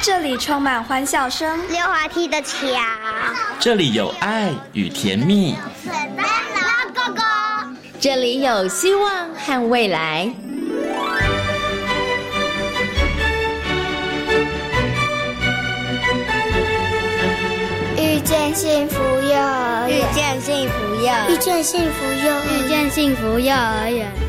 这里充满欢笑声，溜滑梯的桥，这里有爱与甜蜜，哥哥，这里有希望和未来。遇见幸福幼儿园，遇见幸福幼儿遇见幸福幼儿，遇见幸福幼儿园。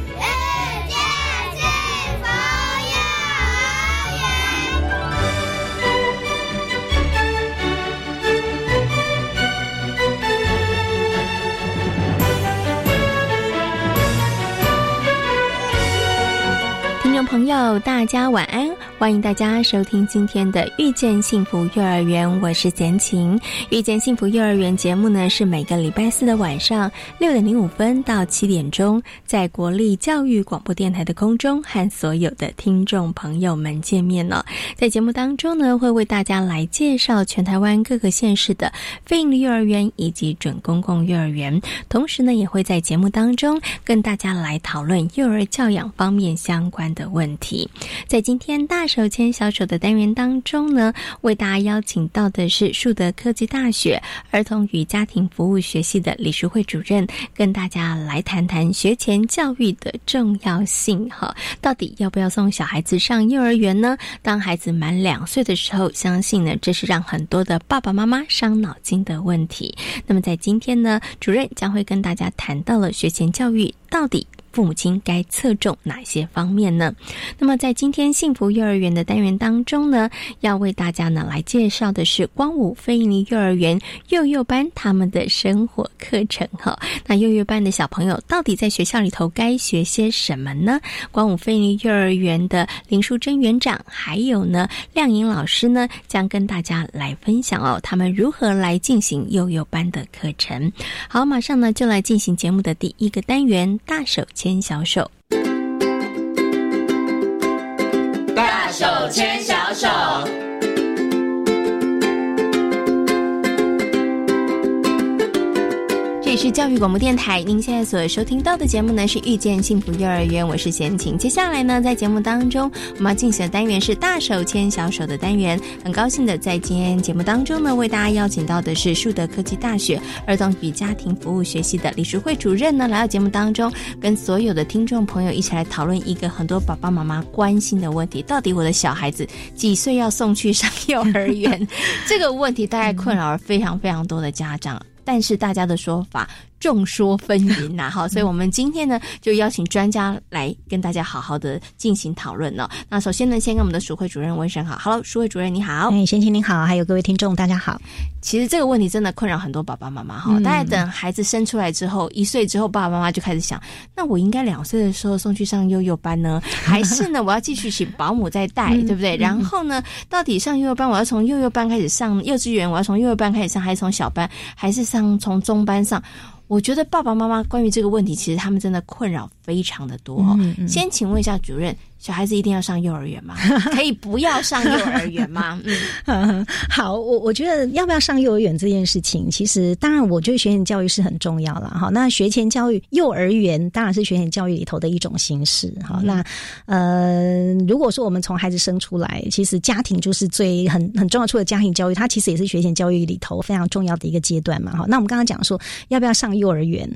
朋友，大家晚安。欢迎大家收听今天的《遇见幸福幼儿园》，我是简晴。《遇见幸福幼儿园》节目呢，是每个礼拜四的晚上六点零五分到七点钟，在国立教育广播电台的空中和所有的听众朋友们见面了。在节目当中呢，会为大家来介绍全台湾各个县市的非营利幼儿园以及准公共幼儿园，同时呢，也会在节目当中跟大家来讨论幼儿教养方面相关的问题。在今天大手牵小手的单元当中呢，为大家邀请到的是树德科技大学儿童与家庭服务学系的李淑慧主任，跟大家来谈谈学前教育的重要性。哈，到底要不要送小孩子上幼儿园呢？当孩子满两岁的时候，相信呢，这是让很多的爸爸妈妈伤脑筋的问题。那么在今天呢，主任将会跟大家谈到了学前教育到底。父母亲该侧重哪些方面呢？那么在今天幸福幼儿园的单元当中呢，要为大家呢来介绍的是光武非营利幼儿园幼幼班他们的生活课程哈。那幼幼班的小朋友到底在学校里头该学些什么呢？光武非营利幼儿园的林淑珍园长还有呢亮颖老师呢，将跟大家来分享哦，他们如何来进行幼幼班的课程。好，马上呢就来进行节目的第一个单元，大手。牵小手，这里是教育广播电台，您现在所收听到的节目呢是《遇见幸福幼儿园》，我是贤晴。接下来呢，在节目当中，我们要进行的单元是“大手牵小手”的单元。很高兴的在今天节目当中呢，为大家邀请到的是树德科技大学儿童与家庭服务学系的李淑慧主任呢，来到节目当中，跟所有的听众朋友一起来讨论一个很多爸爸妈妈关心的问题：到底我的小孩子几岁要送去上 幼儿园？这个问题大概困扰了非常非常多的家长。但是大家的说法众说纷纭呐，哈，所以我们今天呢就邀请专家来跟大家好好的进行讨论了。那首先呢，先跟我们的淑慧主任问声好，Hello，淑慧主任你好，哎，先生您好，还有各位听众大家好。其实这个问题真的困扰很多爸爸妈妈哈，大概等孩子生出来之后，一岁之后，爸爸妈妈就开始想，那我应该两岁的时候送去上幼幼班呢，还是呢我要继续请保姆再带，对不对？然后呢，到底上幼幼班，我要从幼幼班开始上幼稚园，我要从幼幼班开始上，还是从小班，还是上从中班上？我觉得爸爸妈妈关于这个问题，其实他们真的困扰非常的多。先请问一下主任。小孩子一定要上幼儿园吗？可以不要上幼儿园吗？嗯，好，我我觉得要不要上幼儿园这件事情，其实当然，我觉得学前教育是很重要了哈。那学前教育，幼儿园当然是学前教育里头的一种形式哈。那呃，如果说我们从孩子生出来，其实家庭就是最很很重要，除了家庭教育，它其实也是学前教育里头非常重要的一个阶段嘛哈。那我们刚刚讲说要不要上幼儿园，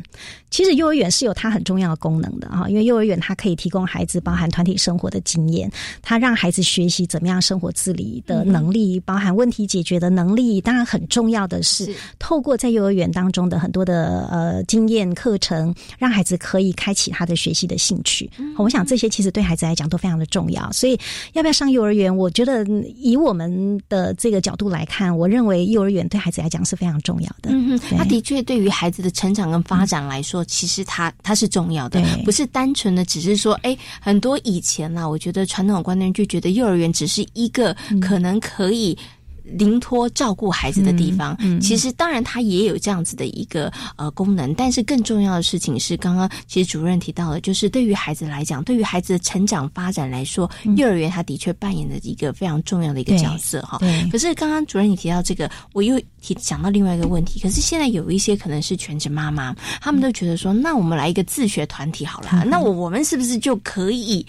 其实幼儿园是有它很重要的功能的哈，因为幼儿园它可以提供孩子包含团体生。活的经验，它让孩子学习怎么样生活自理的能力，包含问题解决的能力。当然，很重要的是，透过在幼儿园当中的很多的呃经验课程，让孩子可以开启他的学习的兴趣。我想这些其实对孩子来讲都非常的重要。所以，要不要上幼儿园？我觉得以我们的这个角度来看，我认为幼儿园对孩子来讲是非常重要的。嗯嗯，他的确对于孩子的成长跟发展来说，其实它它是重要的，不是单纯的只是说，哎，很多以前。啊我觉得传统观念就觉得幼儿园只是一个可能可以。临托照顾孩子的地方，其实当然它也有这样子的一个呃功能，但是更重要的事情是，刚刚其实主任提到了，就是对于孩子来讲，对于孩子的成长发展来说，幼儿园它的确扮演了一个非常重要的一个角色哈。可是刚刚主任你提到这个，我又提想到另外一个问题，可是现在有一些可能是全职妈妈，他们都觉得说，那我们来一个自学团体好了，那我我们是不是就可以？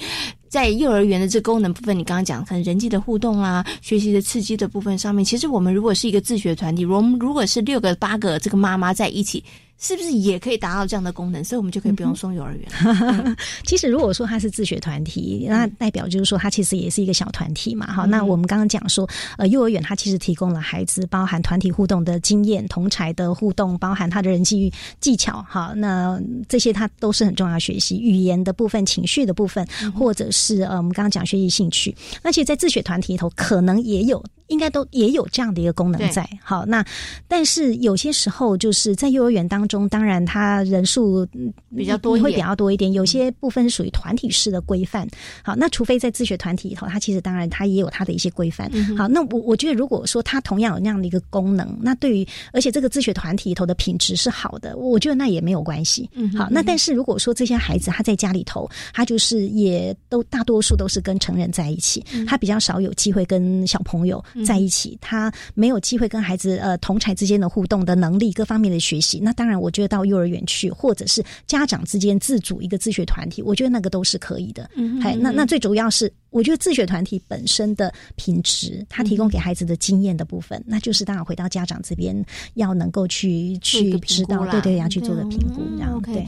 在幼儿园的这功能部分，你刚刚讲可能人际的互动啊，学习的刺激的部分上面，其实我们如果是一个自学团体，我们如果是六个八个这个妈妈在一起。是不是也可以达到这样的功能？所以我们就可以不用送幼儿园。其实如果说他是自学团体，那代表就是说他其实也是一个小团体嘛。好，那我们刚刚讲说，呃，幼儿园它其实提供了孩子包含团体互动的经验、同才的互动，包含他的人际技巧。好，那这些它都是很重要学习语言的部分、情绪的部分，或者是呃，我们刚刚讲学习兴趣。那其实，在自学团体里头，可能也有。应该都也有这样的一个功能在。好，那但是有些时候就是在幼儿园当中，当然它人数比较多，会比较多一点。有些部分属于团体式的规范。好，那除非在自学团体里头，它其实当然它也有它的一些规范。好，那我我觉得如果说它同样有那样的一个功能，那对于而且这个自学团体里头的品质是好的，我觉得那也没有关系。好，那但是如果说这些孩子他在家里头，他就是也都大多数都是跟成人在一起，他比较少有机会跟小朋友。在一起，他没有机会跟孩子呃同才之间的互动的能力，各方面的学习。那当然，我觉得到幼儿园去，或者是家长之间自主一个自学团体，我觉得那个都是可以的。嗯，还那那最主要是，我觉得自学团体本身的品质，他提供给孩子的经验的部分，那就是当然回到家长这边要能够去去知道，对对，要去做的评估，然后对。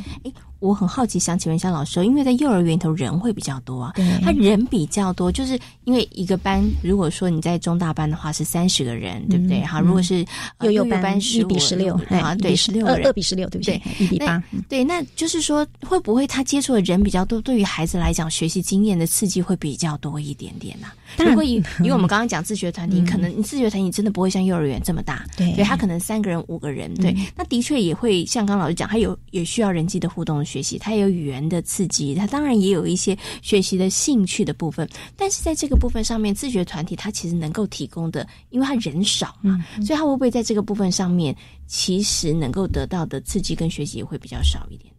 我很好奇，想请问一下老师，因为在幼儿园头人会比较多啊，他人比较多，就是因为一个班，如果说你在中大班的话是三十个人，对不对？哈，如果是幼幼班一比十六，啊，对，十六人，二比十六，对不对？一比八，对，那就是说，会不会他接触的人比较多，对于孩子来讲，学习经验的刺激会比较多一点点呢？如果以因为我们刚刚讲自学团体，可能你自学团体真的不会像幼儿园这么大，对，他可能三个人、五个人，对，那的确也会像刚老师讲，他有也需要人际的互动学习，他有语言的刺激，他当然也有一些学习的兴趣的部分，但是在这个部分上面，自学团体他其实能够提供的，因为他人少嘛，所以他会不会在这个部分上面，其实能够得到的刺激跟学习也会比较少一点。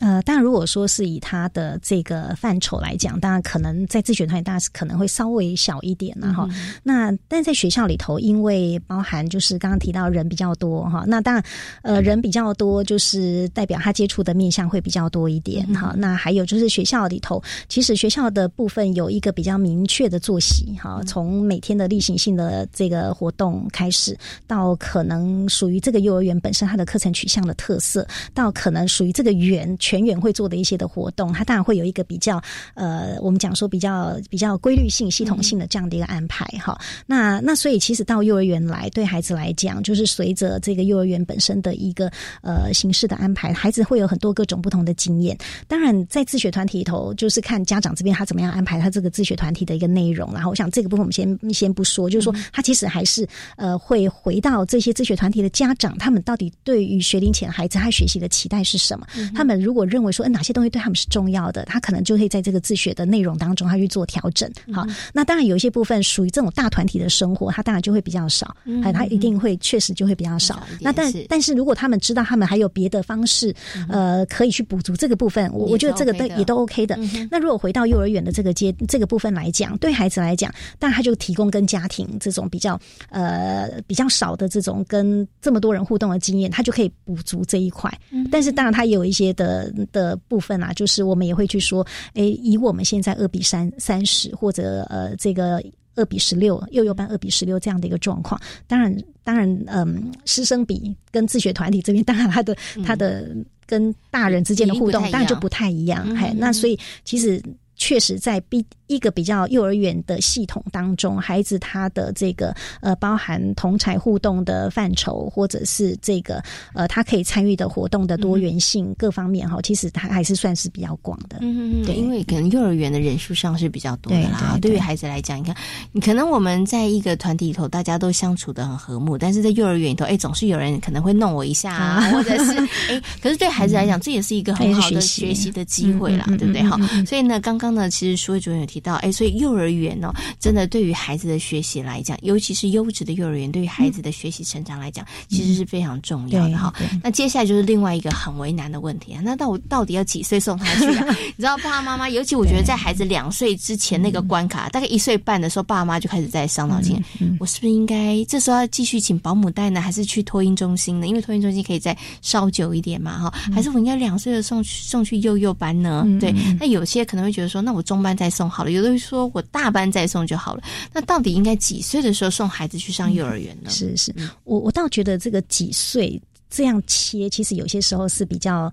呃，当然，如果说是以他的这个范畴来讲，当然可能在自选团体，当然是可能会稍微小一点了哈。那但在学校里头，因为包含就是刚刚提到人比较多哈，那当然呃人比较多，就是代表他接触的面向会比较多一点哈。那还有就是学校里头，其实学校的部分有一个比较明确的作息哈，从每天的例行性的这个活动开始，到可能属于这个幼儿园本身它的课程取向的特色，到可能属于这个园。全员会做的一些的活动，它当然会有一个比较呃，我们讲说比较比较规律性、系统性的这样的一个安排哈。那那所以其实到幼儿园来，对孩子来讲，就是随着这个幼儿园本身的一个呃形式的安排，孩子会有很多各种不同的经验。当然，在自学团体里头，就是看家长这边他怎么样安排他这个自学团体的一个内容。然后，我想这个部分我们先先不说，就是说他其实还是呃会回到这些自学团体的家长，他们到底对于学龄前孩子他学习的期待是什么？他们如果我认为说，哪些东西对他们是重要的，他可能就会在这个自学的内容当中，他去做调整。好，那当然有一些部分属于这种大团体的生活，他当然就会比较少，哎，他一定会确实就会比较少。那但但是如果他们知道他们还有别的方式，呃，可以去补足这个部分，我我觉得这个都也都 OK 的。那如果回到幼儿园的这个阶这个部分来讲，对孩子来讲，但他就提供跟家庭这种比较呃比较少的这种跟这么多人互动的经验，他就可以补足这一块。但是当然他也有一些的。的部分啊，就是我们也会去说，哎，以我们现在二比三三十，或者呃这个二比十六，幼幼班二比十六这样的一个状况，当然当然，嗯，师生比跟自学团体这边，当然他的他的跟大人之间的互动，当然就不太一样，嘿，那所以其实。确实，在比一个比较幼儿园的系统当中，孩子他的这个呃，包含同才互动的范畴，或者是这个呃，他可以参与的活动的多元性各方面哈，其实他还是算是比较广的。嗯嗯对，因为可能幼儿园的人数上是比较多的啦。对于孩子来讲，你看，你可能我们在一个团体里头，大家都相处的很和睦，但是在幼儿园里头，哎，总是有人可能会弄我一下啊，或者是哎，可是对孩子来讲，这也是一个很好的学习的机会啦，对不对？哈，所以呢，刚刚。呢其实书位主任有提到，哎，所以幼儿园呢，真的对于孩子的学习来讲，尤其是优质的幼儿园，对于孩子的学习成长来讲，其实是非常重要的哈。那接下来就是另外一个很为难的问题啊，那到到底要几岁送他去啊？你知道，爸爸妈妈，尤其我觉得在孩子两岁之前那个关卡，大概一岁半的时候，爸妈就开始在伤脑筋，我是不是应该这时候要继续请保姆带呢，还是去托婴中心呢？因为托婴中心可以再稍久一点嘛，哈，还是我应该两岁的送送去幼幼班呢？对，那有些可能会觉得说。那我中班再送好了，了，有的说我大班再送就好了。那到底应该几岁的时候送孩子去上幼儿园呢？是是，我我倒觉得这个几岁这样切，其实有些时候是比较。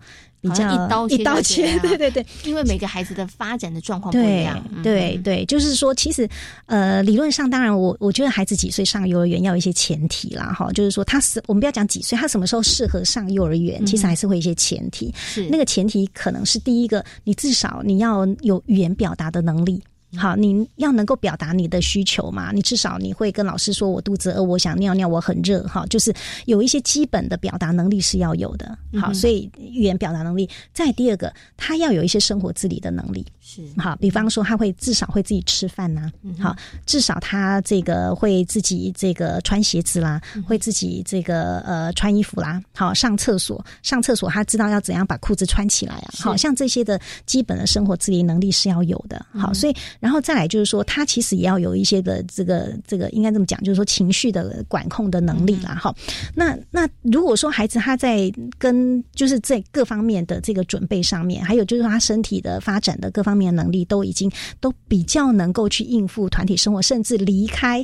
比较一刀一刀切，对 对对，因为每个孩子的发展的状况不一样，对对，就是说，其实呃，理论上，当然，我我觉得孩子几岁上幼儿园要有一些前提啦，哈，就是说他是我们不要讲几岁，他什么时候适合上幼儿园，其实还是会一些前提，是。那个前提可能是第一个，你至少你要有语言表达的能力。好，你要能够表达你的需求嘛？你至少你会跟老师说，我肚子饿，我想尿尿，我很热。哈，就是有一些基本的表达能力是要有的。好，所以语言表达能力。再第二个，他要有一些生活自理的能力。是好，比方说他会至少会自己吃饭呐。好，至少他这个会自己这个穿鞋子啦，会自己这个呃穿衣服啦。好，上厕所上厕所他知道要怎样把裤子穿起来啊。好像这些的基本的生活自理能力是要有的。好，所以。然后再来就是说，他其实也要有一些的这个这个应该这么讲，就是说情绪的管控的能力啦。哈。那那如果说孩子他在跟就是在各方面的这个准备上面，还有就是他身体的发展的各方面能力都已经都比较能够去应付团体生活，甚至离开。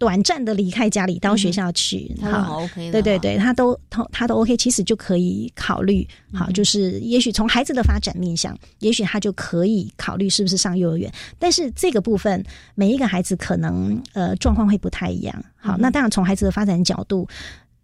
短暂的离开家里到学校去，好，OK，对对对，他都他他都 OK，其实就可以考虑，好，就是也许从孩子的发展面向，也许他就可以考虑是不是上幼儿园。但是这个部分，每一个孩子可能呃状况会不太一样。好，那当然从孩子的发展角度，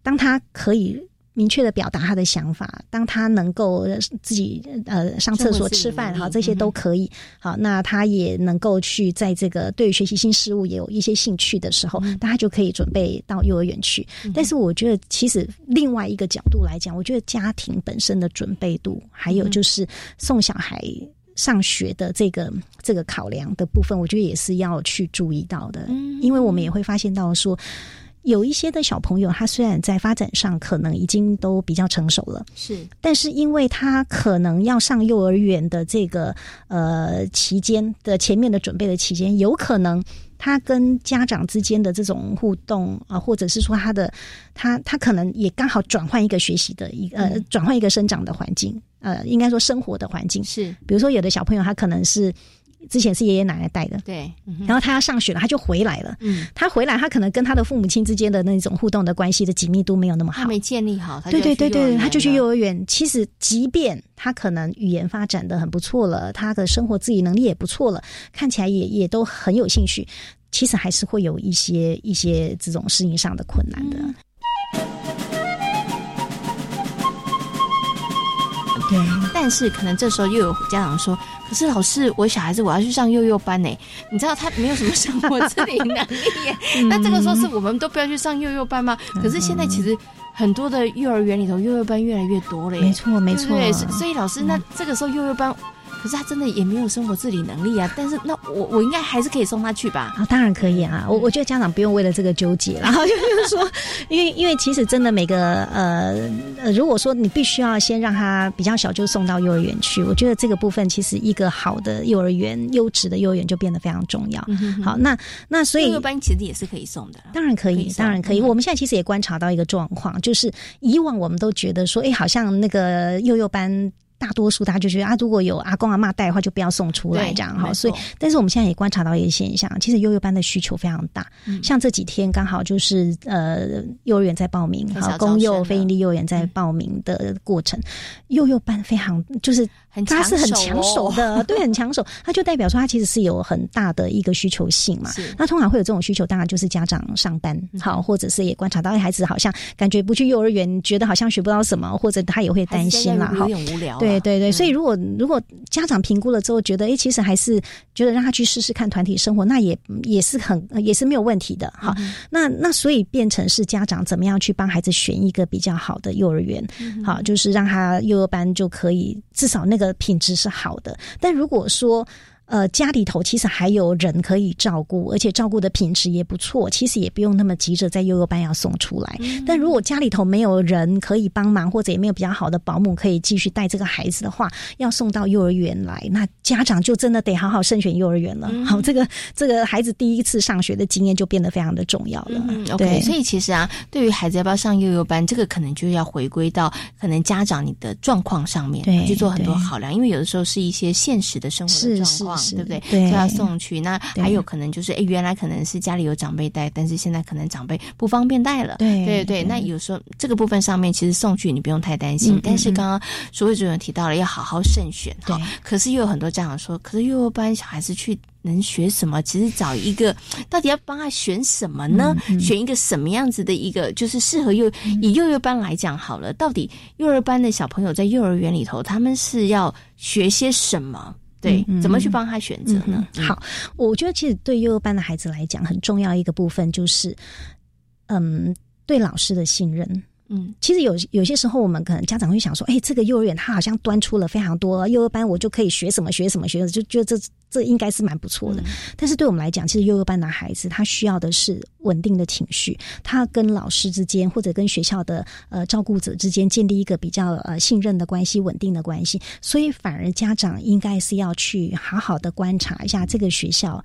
当他可以。明确的表达他的想法，当他能够自己呃上厕所、吃饭，哈，这些都可以。好，那他也能够去在这个对学习新事物也有一些兴趣的时候，大家就可以准备到幼儿园去。但是，我觉得其实另外一个角度来讲，我觉得家庭本身的准备度，还有就是送小孩上学的这个这个考量的部分，我觉得也是要去注意到的。嗯，因为我们也会发现到说。有一些的小朋友，他虽然在发展上可能已经都比较成熟了，是，但是因为他可能要上幼儿园的这个呃期间的前面的准备的期间，有可能他跟家长之间的这种互动啊，或者是说他的他他可能也刚好转换一个学习的一呃转换一个生长的环境，呃，应该说生活的环境。是，比如说有的小朋友他可能是。之前是爷爷奶奶带的，对，然后他要上学了，他就回来了。嗯，他回来，他可能跟他的父母亲之间的那种互动的关系的紧密度没有那么好，他没建立好。对对对对，他就去幼儿园。其实，即便他可能语言发展的很不错了，他的生活自理能力也不错了，看起来也也都很有兴趣，其实还是会有一些一些这种适应上的困难的。对，但是可能这时候又有家长说。可是老师，我小孩子我要去上幼幼班呢，你知道他没有什么生活自理能力耶。那这个时候是我们都不要去上幼幼班吗？可是现在其实很多的幼儿园里头幼幼班越来越多了耶。没错，没错。对，所以老师，那这个时候幼幼班。可是他真的也没有生活自理能力啊！但是那我我应该还是可以送他去吧？啊，当然可以啊！我我觉得家长不用为了这个纠结，然后就是说，因为因为其实真的每个呃呃，如果说你必须要先让他比较小就送到幼儿园去，我觉得这个部分其实一个好的幼儿园、优质的幼儿园就变得非常重要。好，那那所以幼儿班其实也是可以送的，当然可以，当然可以。我们现在其实也观察到一个状况，就是以往我们都觉得说，哎，好像那个幼幼班。大多数大家就觉得啊，如果有阿公阿妈带的话，就不要送出来这样哈。所以，但是我们现在也观察到一个现象，其实幼幼班的需求非常大。像这几天刚好就是呃，幼儿园在报名，好公幼非营利幼儿园在报名的过程，幼幼班非常就是他是很抢手的，对，很抢手。他就代表说他其实是有很大的一个需求性嘛。那通常会有这种需求，当然就是家长上班好，或者是也观察到孩子好像感觉不去幼儿园，觉得好像学不到什么，或者他也会担心啦，哈，有点无聊。对对对对，所以如果如果家长评估了之后觉得，哎，其实还是觉得让他去试试看团体生活，那也也是很也是没有问题的哈。那那所以变成是家长怎么样去帮孩子选一个比较好的幼儿园，好，就是让他幼儿班就可以至少那个品质是好的。但如果说，呃，家里头其实还有人可以照顾，而且照顾的品质也不错。其实也不用那么急着在幼幼班要送出来。但如果家里头没有人可以帮忙，或者也没有比较好的保姆可以继续带这个孩子的话，要送到幼儿园来，那家长就真的得好好慎选幼儿园了。好，这个这个孩子第一次上学的经验就变得非常的重要了。OK，所以其实啊，对于孩子要不要上幼幼班，这个可能就要回归到可能家长你的状况上面去做很多考量，因为有的时候是一些现实的生活的状况。况，对不对？对，就要送去。那还有可能就是，哎，原来可能是家里有长辈带，但是现在可能长辈不方便带了。对对对。那有时候这个部分上面，其实送去你不用太担心。但是刚刚所谓主任提到了，要好好慎选哈。可是又有很多家长说，可是幼儿班小孩子去。能学什么？其实找一个，到底要帮他选什么呢？选一个什么样子的一个，就是适合幼以幼儿班来讲好了。到底幼儿班的小朋友在幼儿园里头，他们是要学些什么？对，怎么去帮他选择呢？好，我觉得其实对幼儿班的孩子来讲，很重要一个部分就是，嗯，对老师的信任。嗯，其实有有些时候，我们可能家长会想说，哎，这个幼儿园他好像端出了非常多幼儿班，我就可以学什么学什么学，就觉得这这应该是蛮不错的。但是对我们来讲，其实幼儿班的孩子他需要的是稳定的情绪，他跟老师之间或者跟学校的呃照顾者之间建立一个比较呃信任的关系、稳定的关系。所以反而家长应该是要去好好的观察一下这个学校。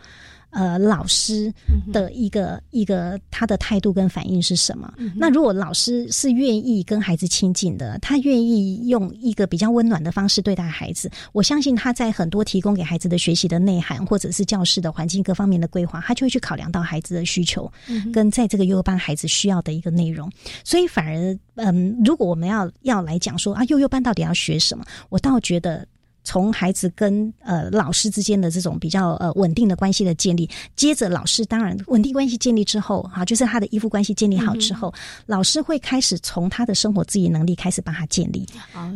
呃，老师的一个一个他的态度跟反应是什么？那如果老师是愿意跟孩子亲近的，他愿意用一个比较温暖的方式对待孩子，我相信他在很多提供给孩子的学习的内涵，或者是教室的环境各方面的规划，他就会去考量到孩子的需求，跟在这个幼儿班孩子需要的一个内容。所以反而，嗯，如果我们要要来讲说啊，幼幼班到底要学什么，我倒觉得。从孩子跟呃老师之间的这种比较呃稳定的关系的建立，接着老师当然稳定关系建立之后，哈，就是他的依附关系建立好之后，老师会开始从他的生活自理能力开始帮他建立。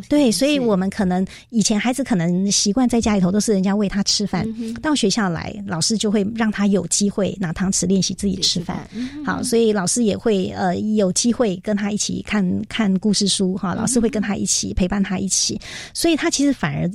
对，所以我们可能以前孩子可能习惯在家里头都是人家喂他吃饭，到学校来，老师就会让他有机会拿汤匙练习自己吃饭。好，所以老师也会呃有机会跟他一起看看故事书哈，老师会跟他一起陪伴他一起，所以他其实反而。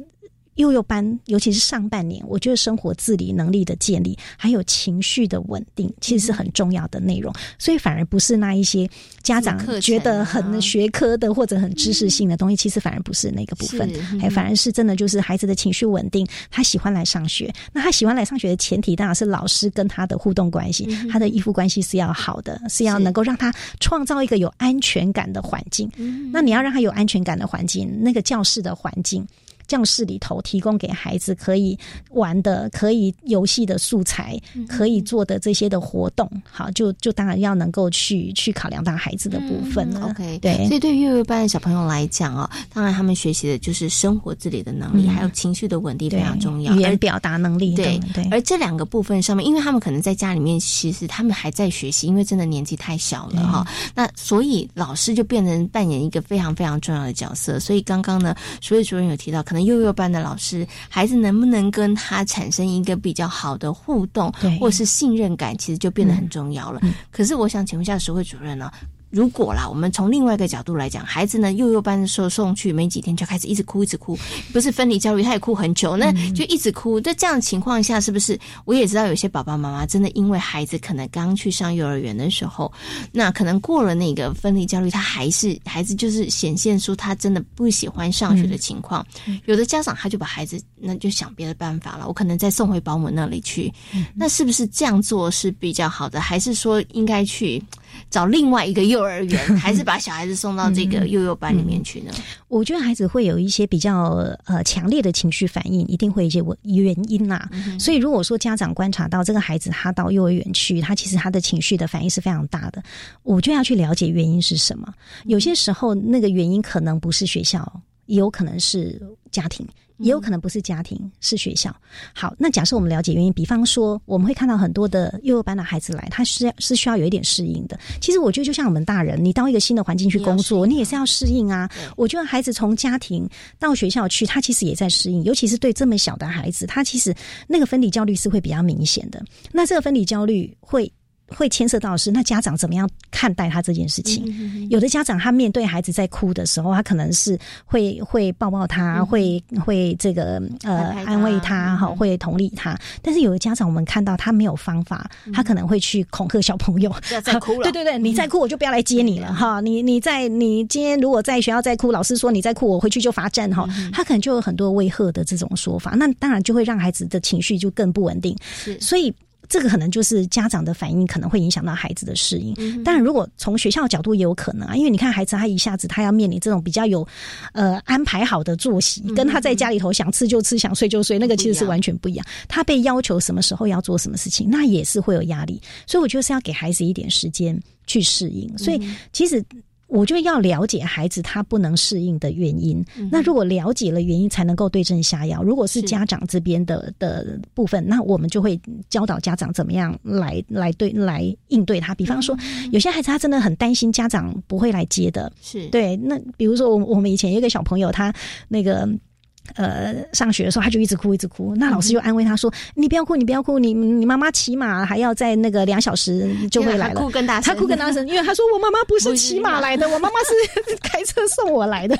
幼幼班，尤其是上半年，我觉得生活自理能力的建立，还有情绪的稳定，其实是很重要的内容。所以反而不是那一些家长觉得很学科的或者很知识性的东西，其实反而不是那个部分，还，反而是真的就是孩子的情绪稳定，他喜欢来上学。那他喜欢来上学的前提，当然是老师跟他的互动关系，他的依附关系是要好的，是要能够让他创造一个有安全感的环境。那你要让他有安全感的环境，那个教室的环境。教室里头提供给孩子可以玩的、可以游戏的素材，可以做的这些的活动，好，就就当然要能够去去考量到孩子的部分了。OK，对。所以对幼儿班的小朋友来讲哦，当然他们学习的就是生活自理的能力，还有情绪的稳定非常重要，语言表达能力。对对。而这两个部分上面，因为他们可能在家里面，其实他们还在学习，因为真的年纪太小了哈。那所以老师就变成扮演一个非常非常重要的角色。所以刚刚呢，所以主任有提到，可能。幼幼班的老师，孩子能不能跟他产生一个比较好的互动，或是信任感，其实就变得很重要了。可是，我想请问一下，实会主任呢？如果啦，我们从另外一个角度来讲，孩子呢，幼幼班的时候送去没几天就开始一直哭，一直哭，不是分离焦虑，他也哭很久，那就一直哭。在这样的情况下，是不是我也知道有些爸爸妈妈真的因为孩子可能刚去上幼儿园的时候，那可能过了那个分离焦虑，他还是孩子就是显现出他真的不喜欢上学的情况。有的家长他就把孩子那就想别的办法了，我可能再送回保姆那里去。那是不是这样做是比较好的？还是说应该去？找另外一个幼儿园，还是把小孩子送到这个幼幼班里面去呢？我觉得孩子会有一些比较呃强烈的情绪反应，一定会有一些原因呐。所以如果说家长观察到这个孩子他到幼儿园去，他其实他的情绪的反应是非常大的，我就要去了解原因是什么。有些时候那个原因可能不是学校，也有可能是家庭。也有可能不是家庭，是学校。好，那假设我们了解原因，比方说，我们会看到很多的幼儿班的孩子来，他是是需要有一点适应的。其实我觉得，就像我们大人，你到一个新的环境去工作，你也是要适应啊。我觉得孩子从家庭到学校去，他其实也在适应，尤其是对这么小的孩子，他其实那个分离焦虑是会比较明显的。那这个分离焦虑会。会牵涉到是那家长怎么样看待他这件事情？有的家长他面对孩子在哭的时候，他可能是会会抱抱他，会会这个呃安慰他，哈，会同理他。但是有的家长我们看到他没有方法，他可能会去恐吓小朋友，不要再哭了。对对对，你再哭我就不要来接你了哈。你你在你今天如果在学校再哭，老师说你再哭我回去就罚站哈。他可能就有很多威吓的这种说法，那当然就会让孩子的情绪就更不稳定。所以。这个可能就是家长的反应可能会影响到孩子的适应。当然，如果从学校角度也有可能啊，因为你看孩子他一下子他要面临这种比较有呃安排好的作息，跟他在家里头想吃就吃想睡就睡，那个其实是完全不一样。他被要求什么时候要做什么事情，那也是会有压力。所以我觉得是要给孩子一点时间去适应。所以其实。我就要了解孩子他不能适应的原因。那如果了解了原因，才能够对症下药。如果是家长这边的的部分，那我们就会教导家长怎么样来来对来应对他。比方说，有些孩子他真的很担心家长不会来接的，是对。那比如说，我我们以前有一个小朋友，他那个。呃，上学的时候他就一直哭，一直哭。那老师就安慰他说：“你不要哭，你不要哭，你你妈妈骑马还要在那个两小时就会来了。”哭更大声，他哭更大声，因为他说：“我妈妈不是骑马来的，我妈妈是开车送我来的。”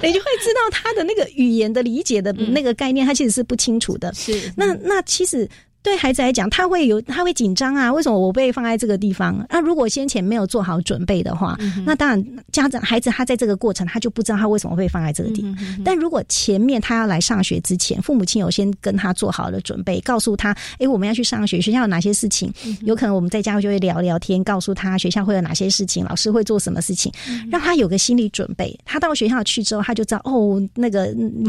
你就会知道他的那个语言的理解的那个概念，他其实是不清楚的。是那那其实。对孩子来讲，他会有他会紧张啊？为什么我被放在这个地方？那如果先前没有做好准备的话，那当然家长孩子他在这个过程他就不知道他为什么会放在这个地方。但如果前面他要来上学之前，父母亲有先跟他做好了准备，告诉他：哎，我们要去上学，学校有哪些事情？有可能我们在家就会聊聊天，告诉他学校会有哪些事情，老师会做什么事情，让他有个心理准备。他到学校去之后，他就知道哦，那个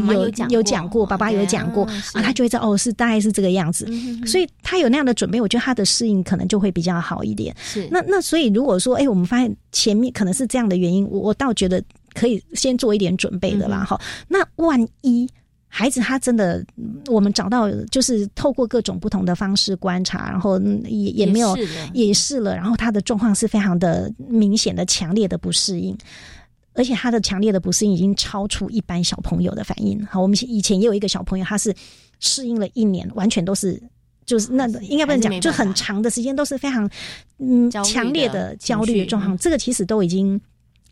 有有讲过，爸爸有讲过啊，他就会知道哦，是大概是这个样子。所以他有那样的准备，我觉得他的适应可能就会比较好一点。是那那所以如果说，哎，我们发现前面可能是这样的原因，我我倒觉得可以先做一点准备的啦。哈，那万一孩子他真的，我们找到就是透过各种不同的方式观察，然后也也没有也试了，然后他的状况是非常的明显的、强烈的不适应，而且他的强烈的不适应已经超出一般小朋友的反应。好，我们以前也有一个小朋友，他是适应了一年，完全都是。就是那应该不能讲，就很长的时间都是非常嗯强烈的焦虑的状况。这个其实都已经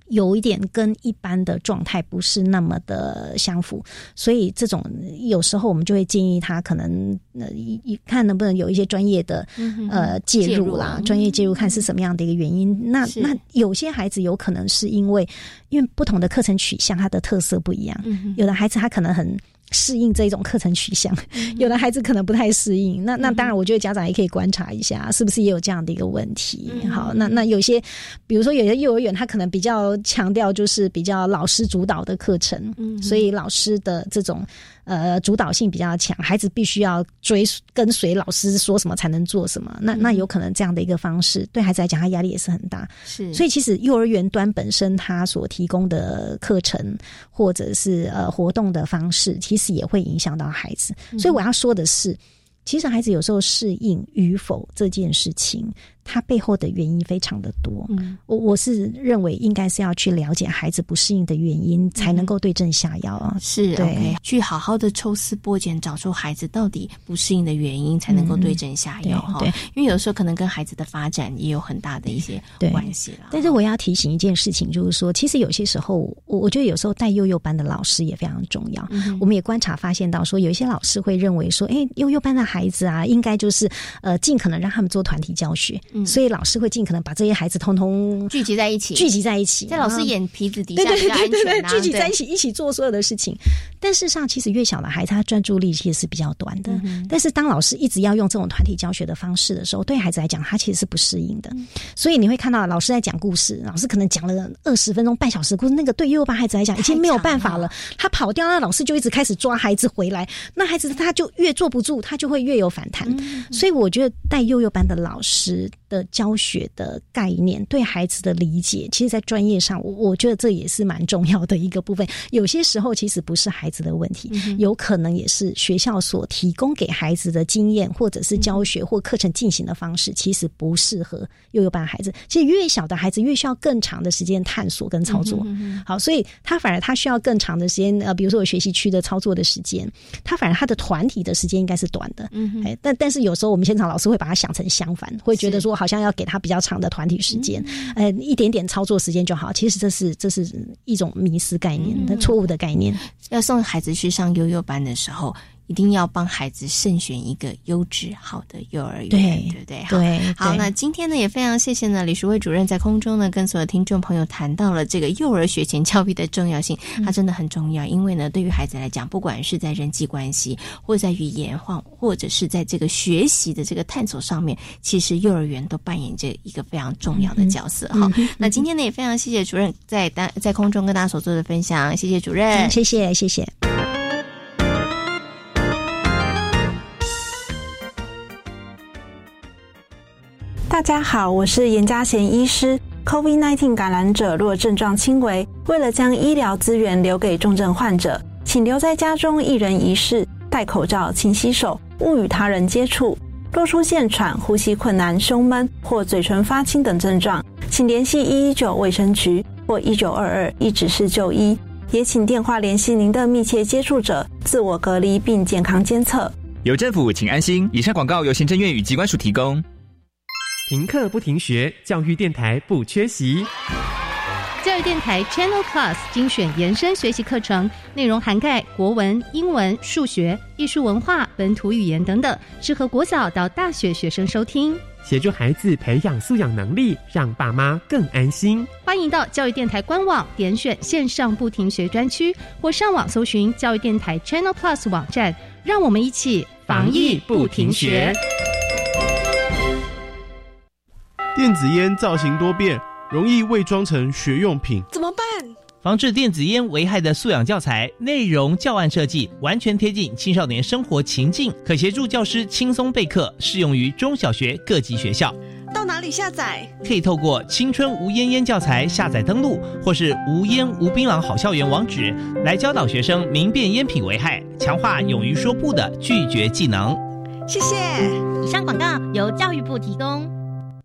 有一点跟一般的状态不是那么的相符，所以这种有时候我们就会建议他可能呃一一看能不能有一些专业的呃介入啦，专业介入看是什么样的一个原因。那那有些孩子有可能是因为因为不同的课程取向，它的特色不一样。有的孩子他可能很。适应这一种课程取向，有的孩子可能不太适应。那那当然，我觉得家长也可以观察一下，是不是也有这样的一个问题。好，那那有些，比如说有些幼儿园，他可能比较强调就是比较老师主导的课程，所以老师的这种。呃，主导性比较强，孩子必须要追跟随老师说什么才能做什么。那那有可能这样的一个方式，对孩子来讲，他压力也是很大。是，所以其实幼儿园端本身他所提供的课程或者是呃活动的方式，其实也会影响到孩子。所以我要说的是，其实孩子有时候适应与否这件事情。它背后的原因非常的多，我我是认为应该是要去了解孩子不适应的原因，才能够对症下药啊。是对，去好好的抽丝剥茧，找出孩子到底不适应的原因，才能够对症下药哈。因为有时候可能跟孩子的发展也有很大的一些关系了。但是我要提醒一件事情，就是说，其实有些时候，我我觉得有时候带幼幼班的老师也非常重要。嗯我们也观察发现到，说有一些老师会认为说，哎，幼幼班的孩子啊，应该就是呃，尽可能让他们做团体教学。所以老师会尽可能把这些孩子通通聚集在一起，聚集在一起，在老师眼皮子底下，对对对对对，聚集在一起，一起做所有的事情。但事实上，其实越小的孩子，他专注力其实是比较短的。但是当老师一直要用这种团体教学的方式的时候，对孩子来讲，他其实是不适应的。所以你会看到老师在讲故事，老师可能讲了二十分钟、半小时故事，那个对幼幼班孩子来讲已经没有办法了。他跑掉，那老师就一直开始抓孩子回来，那孩子他就越坐不住，他就会越有反弹。所以我觉得带幼幼班的老师。的教学的概念对孩子的理解，其实，在专业上，我我觉得这也是蛮重要的一个部分。有些时候，其实不是孩子的问题，有可能也是学校所提供给孩子的经验，或者是教学或课程进行的方式，其实不适合幼幼班孩子。其实越小的孩子，越需要更长的时间探索跟操作。好，所以他反而他需要更长的时间，呃，比如说有学习区的操作的时间，他反而他的团体的时间应该是短的。嗯，哎，但但是有时候我们现场老师会把它想成相反，会觉得说。好像要给他比较长的团体时间，呃，一点点操作时间就好。其实这是这是一种迷失概念那错误的概念。要送孩子去上悠悠班的时候。一定要帮孩子慎选一个优质好的幼儿园，对对不对？对，好，那今天呢也非常谢谢呢李淑慧主任在空中呢跟所有听众朋友谈到了这个幼儿学前教育的重要性，它真的很重要，因为呢对于孩子来讲，不管是在人际关系，或在语言或或者是在这个学习的这个探索上面，其实幼儿园都扮演着一个非常重要的角色哈。那今天呢也非常谢谢主任在大在空中跟大家所做的分享，谢谢主任，谢谢谢谢。大家好，我是严家贤医师。COVID-19 感染者若症状轻微，为了将医疗资源留给重症患者，请留在家中一人一室，戴口罩，勤洗手，勿与他人接触。若出现喘、呼吸困难、胸闷或嘴唇发青等症状，请联系一一九卫生局或一九二二一指示就医，也请电话联系您的密切接触者，自我隔离并健康监测。有政府，请安心。以上广告由行政院与机关署提供。停课不停学，教育电台不缺席。教育电台 Channel Plus 精选延伸学习课程，内容涵盖国文、英文、数学、艺术文化、本土语言等等，适合国小到大学学生收听，协助孩子培养素养能力，让爸妈更安心。欢迎到教育电台官网点选线上不停学专区，或上网搜寻教育电台 Channel Plus 网站，让我们一起防疫不停学。电子烟造型多变，容易伪装成学用品，怎么办？防治电子烟危害的素养教材内容教案设计完全贴近青少年生活情境，可协助教师轻松备课，适用于中小学各级学校。到哪里下载？可以透过“青春无烟烟”教材下载登录，或是“无烟无槟榔好校园”网址来教导学生明辨烟品危害，强化勇于说不的拒绝技能。谢谢。以上广告由教育部提供。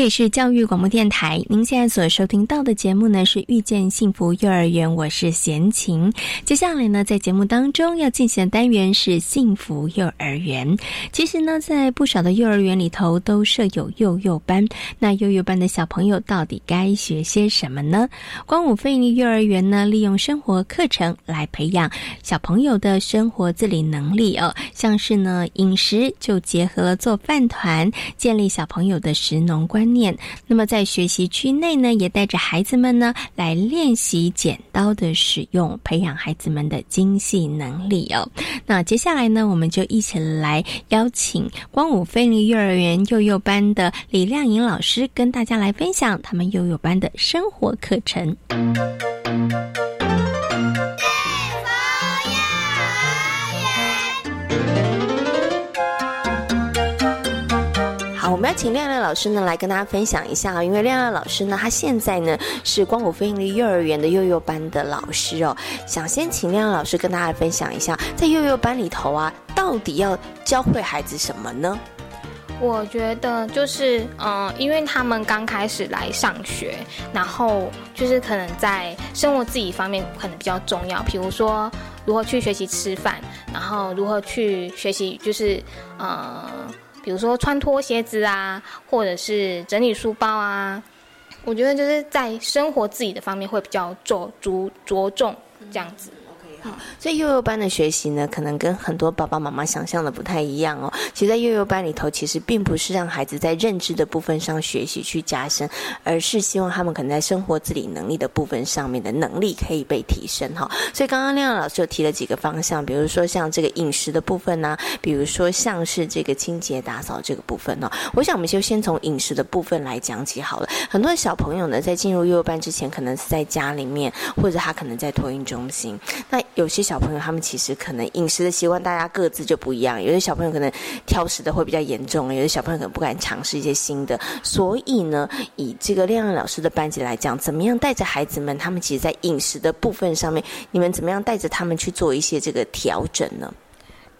这里是教育广播电台，您现在所收听到的节目呢是遇见幸福幼儿园，我是贤琴。接下来呢，在节目当中要进行的单元是幸福幼儿园。其实呢，在不少的幼儿园里头都设有幼幼班，那幼幼班的小朋友到底该学些什么呢？光武飞利幼儿园呢，利用生活课程来培养小朋友的生活自理能力哦，像是呢饮食就结合了做饭团，建立小朋友的食农观。念，那么在学习区内呢，也带着孩子们呢来练习剪刀的使用，培养孩子们的精细能力哦。那接下来呢，我们就一起来邀请光武飞利幼儿园幼幼班的李亮颖老师，跟大家来分享他们幼幼班的生活课程。我们要请亮亮老师呢来跟大家分享一下，因为亮亮老师呢，他现在呢是光谷飞鹰的幼儿园的幼幼班的老师哦。想先请亮亮老师跟大家分享一下，在幼幼班里头啊，到底要教会孩子什么呢？我觉得就是，嗯，因为他们刚开始来上学，然后就是可能在生活自理方面可能比较重要，比如说如何去学习吃饭，然后如何去学习，就是，呃。比如说穿脱鞋子啊，或者是整理书包啊，我觉得就是在生活自己的方面会比较着足着重这样子。所以幼幼班的学习呢，可能跟很多爸爸妈妈想象的不太一样哦。其实，在幼幼班里头，其实并不是让孩子在认知的部分上学习去加深，而是希望他们可能在生活自理能力的部分上面的能力可以被提升哈。所以，刚刚亮亮老师有提了几个方向，比如说像这个饮食的部分呢，比如说像是这个清洁打扫这个部分呢。我想，我们就先从饮食的部分来讲起好了。很多小朋友呢，在进入幼幼班之前，可能是在家里面，或者他可能在托运中心。那有些小朋友，他们其实可能饮食的习惯，大家各自就不一样。有些小朋友可能挑食的会比较严重，有些小朋友可能不敢尝试一些新的。所以呢，以这个亮亮老师的班级来讲，怎么样带着孩子们，他们其实，在饮食的部分上面，你们怎么样带着他们去做一些这个调整呢？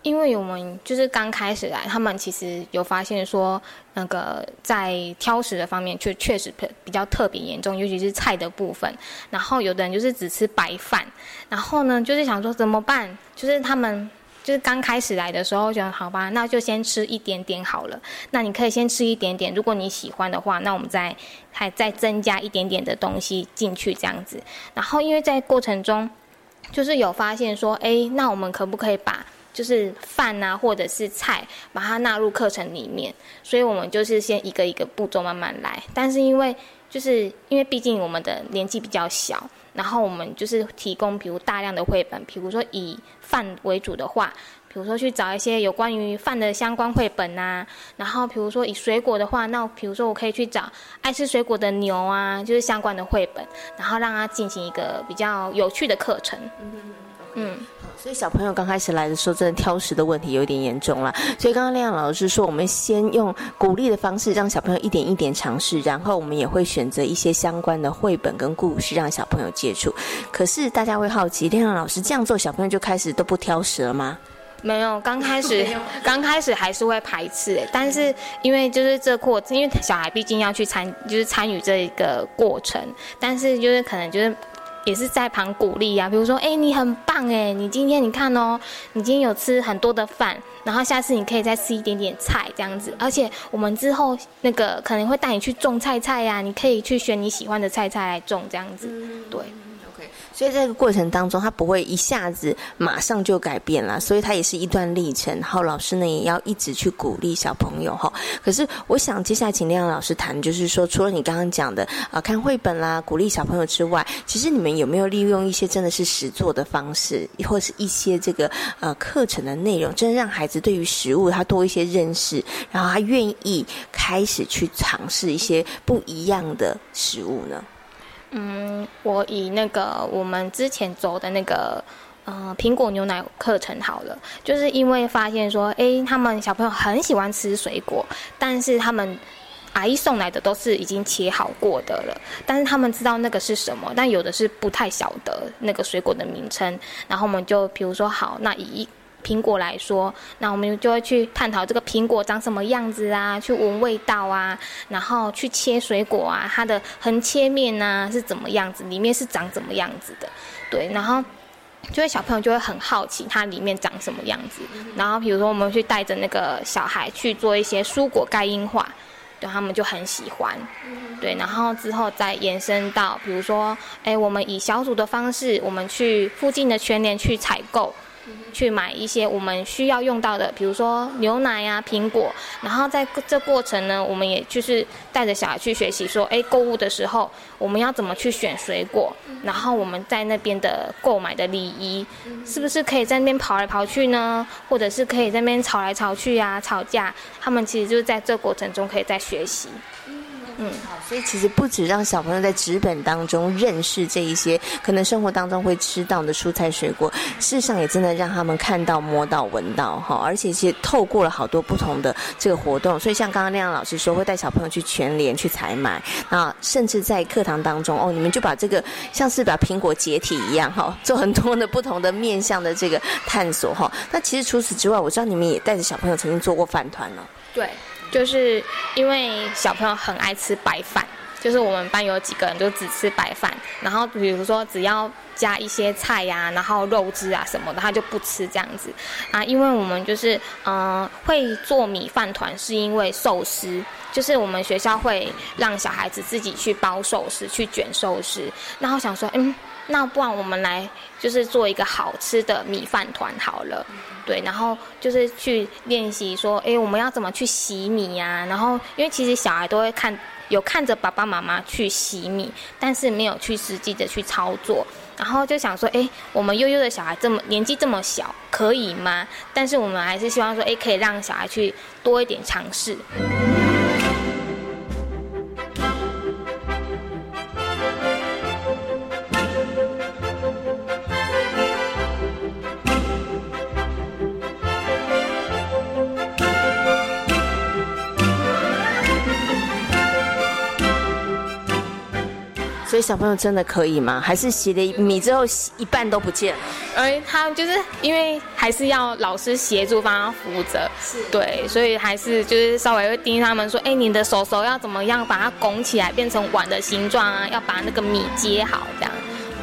因为我们就是刚开始来，他们其实有发现说，那个在挑食的方面确确实比较特别严重，尤其是菜的部分。然后有的人就是只吃白饭，然后呢就是想说怎么办？就是他们就是刚开始来的时候，觉得好吧，那就先吃一点点好了。那你可以先吃一点点，如果你喜欢的话，那我们再还再增加一点点的东西进去这样子。然后因为在过程中，就是有发现说，哎，那我们可不可以把就是饭啊，或者是菜，把它纳入课程里面。所以我们就是先一个一个步骤慢慢来。但是因为就是因为毕竟我们的年纪比较小，然后我们就是提供比如大量的绘本，比如说以饭为主的话，比如说去找一些有关于饭的相关绘本啊。然后比如说以水果的话，那比如说我可以去找爱吃水果的牛啊，就是相关的绘本，然后让他进行一个比较有趣的课程。所以小朋友刚开始来的时候，真的挑食的问题有点严重了。所以刚刚亮老师说，我们先用鼓励的方式，让小朋友一点一点尝试，然后我们也会选择一些相关的绘本跟故事，让小朋友接触。可是大家会好奇，亮老师这样做，小朋友就开始都不挑食了吗？没有，刚开始 刚开始还是会排斥，但是因为就是这过，因为小孩毕竟要去参，就是参与这一个过程，但是就是可能就是。也是在旁鼓励啊，比如说，哎，你很棒哎，你今天你看哦，你今天有吃很多的饭，然后下次你可以再吃一点点菜这样子，而且我们之后那个可能会带你去种菜菜呀，你可以去选你喜欢的菜菜来种这样子，对。所以在这个过程当中，他不会一下子马上就改变了，所以他也是一段历程。然后老师呢，也要一直去鼓励小朋友哈。可是我想接下来请亮老师谈，就是说，除了你刚刚讲的啊，看绘本啦，鼓励小朋友之外，其实你们有没有利用一些真的是实做的方式，或是一些这个呃课程的内容，真的让孩子对于食物他多一些认识，然后他愿意开始去尝试一些不一样的食物呢？嗯，我以那个我们之前走的那个呃苹果牛奶课程好了，就是因为发现说，哎，他们小朋友很喜欢吃水果，但是他们阿姨送来的都是已经切好过的了，但是他们知道那个是什么，但有的是不太晓得那个水果的名称，然后我们就比如说好，那以。苹果来说，那我们就会去探讨这个苹果长什么样子啊，去闻味道啊，然后去切水果啊，它的横切面呢是怎么样子，里面是长怎么样子的，对，然后就会小朋友就会很好奇它里面长什么样子，然后比如说我们去带着那个小孩去做一些蔬果盖印化，对他们就很喜欢，对，然后之后再延伸到比如说，哎，我们以小组的方式，我们去附近的全联去采购。去买一些我们需要用到的，比如说牛奶呀、苹果，然后在这过程呢，我们也就是带着小孩去学习，说，哎，购物的时候我们要怎么去选水果，然后我们在那边的购买的礼仪，是不是可以在那边跑来跑去呢？或者是可以在那边吵来吵去呀、吵架？他们其实就是在这过程中可以在学习。嗯，好，所以其实不止让小朋友在纸本当中认识这一些可能生活当中会吃到的蔬菜水果，事实上也真的让他们看到、摸到、闻到哈，而且是透过了好多不同的这个活动。所以像刚刚那样老师说，会带小朋友去全联去采买，那甚至在课堂当中哦，你们就把这个像是把苹果解体一样哈，做很多的不同的面向的这个探索哈。那其实除此之外，我知道你们也带着小朋友曾经做过饭团呢。对。就是因为小朋友很爱吃白饭，就是我们班有几个人就只吃白饭，然后比如说只要加一些菜呀，然后肉汁啊什么的，他就不吃这样子啊。因为我们就是嗯会做米饭团，是因为寿司，就是我们学校会让小孩子自己去包寿司，去卷寿司，然后想说嗯。那不然我们来就是做一个好吃的米饭团好了，对，然后就是去练习说，哎，我们要怎么去洗米呀？然后因为其实小孩都会看，有看着爸爸妈妈去洗米，但是没有去实际的去操作。然后就想说，哎，我们悠悠的小孩这么年纪这么小，可以吗？但是我们还是希望说，哎，可以让小孩去多一点尝试。以小朋友真的可以吗？还是洗了米之后一半都不见了？哎，他就是因为还是要老师协助帮他扶着，对，所以还是就是稍微会盯他们说，哎，你的手手要怎么样把它拱起来变成碗的形状啊？要把那个米接好这样。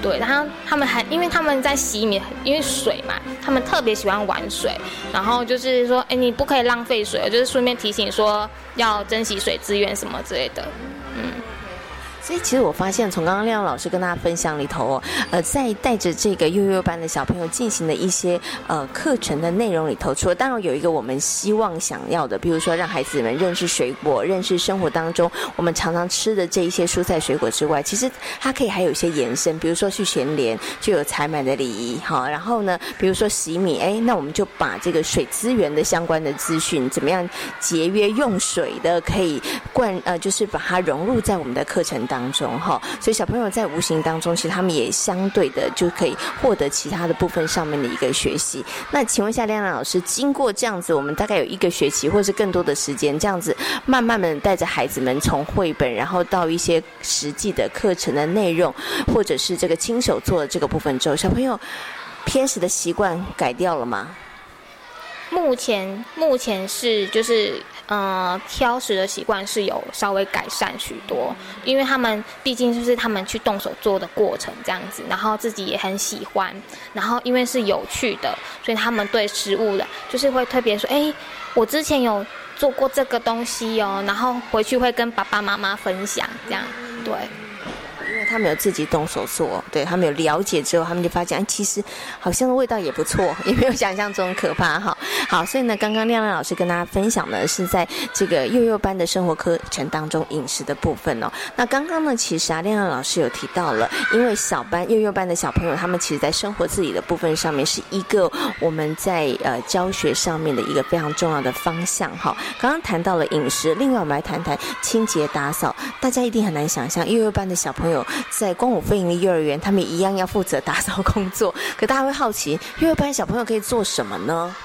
对，然后他们还因为他们在洗米，因为水嘛，他们特别喜欢玩水，然后就是说，哎，你不可以浪费水，就是顺便提醒说要珍惜水资源什么之类的，嗯。所以其实我发现，从刚刚亮老师跟大家分享里头哦，呃，在带着这个幼幼班的小朋友进行的一些呃课程的内容里头，除了当然有一个我们希望想要的，比如说让孩子们认识水果，认识生活当中我们常常吃的这一些蔬菜水果之外，其实它可以还有一些延伸，比如说去全联就有采买的礼仪，哈，然后呢，比如说洗米，哎，那我们就把这个水资源的相关的资讯，怎么样节约用水的，可以灌呃，就是把它融入在我们的课程当。当中哈，所以小朋友在无形当中，其实他们也相对的就可以获得其他的部分上面的一个学习。那请问一下亮亮老师，经过这样子，我们大概有一个学期或是更多的时间，这样子慢慢的带着孩子们从绘本，然后到一些实际的课程的内容，或者是这个亲手做的这个部分之后，小朋友偏食的习惯改掉了吗？目前目前是就是。呃，挑食的习惯是有稍微改善许多，因为他们毕竟就是他们去动手做的过程这样子，然后自己也很喜欢，然后因为是有趣的，所以他们对食物的，就是会特别说，哎，我之前有做过这个东西哦，然后回去会跟爸爸妈妈分享，这样，对。因为他们有自己动手做，对他们有了解之后，他们就发现，哎，其实好像味道也不错，也没有想象中可怕哈。好，所以呢，刚刚亮亮老师跟大家分享的是在这个幼幼班的生活课程当中饮食的部分哦。那刚刚呢，其实啊，亮亮老师有提到了，因为小班幼幼班的小朋友，他们其实在生活自理的部分上面是一个我们在呃教学上面的一个非常重要的方向哈。刚刚谈到了饮食，另外我们来谈谈清洁打扫。大家一定很难想象，幼幼班的小朋友。在光武飞营的幼儿园，他们一样要负责打扫工作。可大家会好奇，幼儿班小朋友可以做什么呢？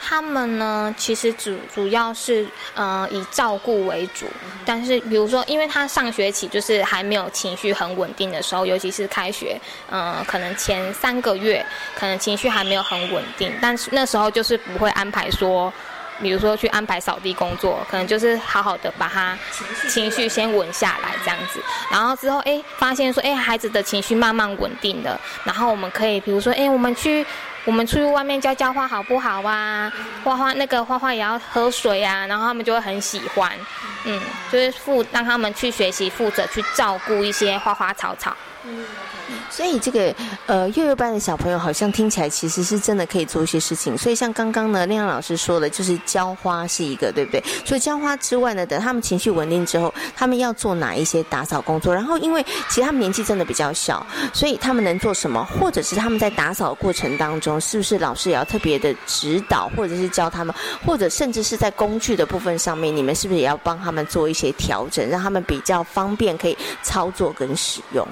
他们呢，其实主主要是呃以照顾为主。但是比如说，因为他上学期就是还没有情绪很稳定的时候，尤其是开学，嗯，可能前三个月可能情绪还没有很稳定，但是那时候就是不会安排说。比如说去安排扫地工作，可能就是好好的把他情绪先稳下来这样子，然后之后哎发现说哎孩子的情绪慢慢稳定了，然后我们可以比如说哎我们去我们出去外面浇浇花好不好啊？花花那个花花也要喝水啊，然后他们就会很喜欢，嗯，就是负让他们去学习负责去照顾一些花花草草。所以这个呃幼幼班的小朋友好像听起来其实是真的可以做一些事情。所以像刚刚呢亮亮老师说的，就是浇花是一个，对不对？所以浇花之外呢，等他们情绪稳定之后，他们要做哪一些打扫工作？然后因为其实他们年纪真的比较小，所以他们能做什么？或者是他们在打扫过程当中，是不是老师也要特别的指导，或者是教他们？或者甚至是在工具的部分上面，你们是不是也要帮他们做一些调整，让他们比较方便可以操作跟使用？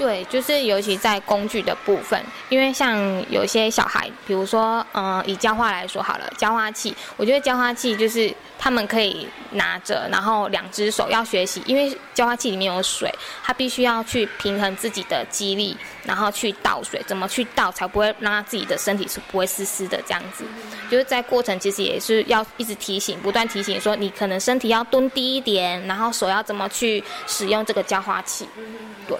对，就是尤其在工具的部分，因为像有些小孩，比如说，嗯，以浇花来说好了，浇花器，我觉得浇花器就是他们可以拿着，然后两只手要学习，因为浇花器里面有水，他必须要去平衡自己的肌力，然后去倒水，怎么去倒才不会让他自己的身体是不会湿湿的这样子，就是在过程其实也是要一直提醒，不断提醒说你可能身体要蹲低一点，然后手要怎么去使用这个浇花器，对。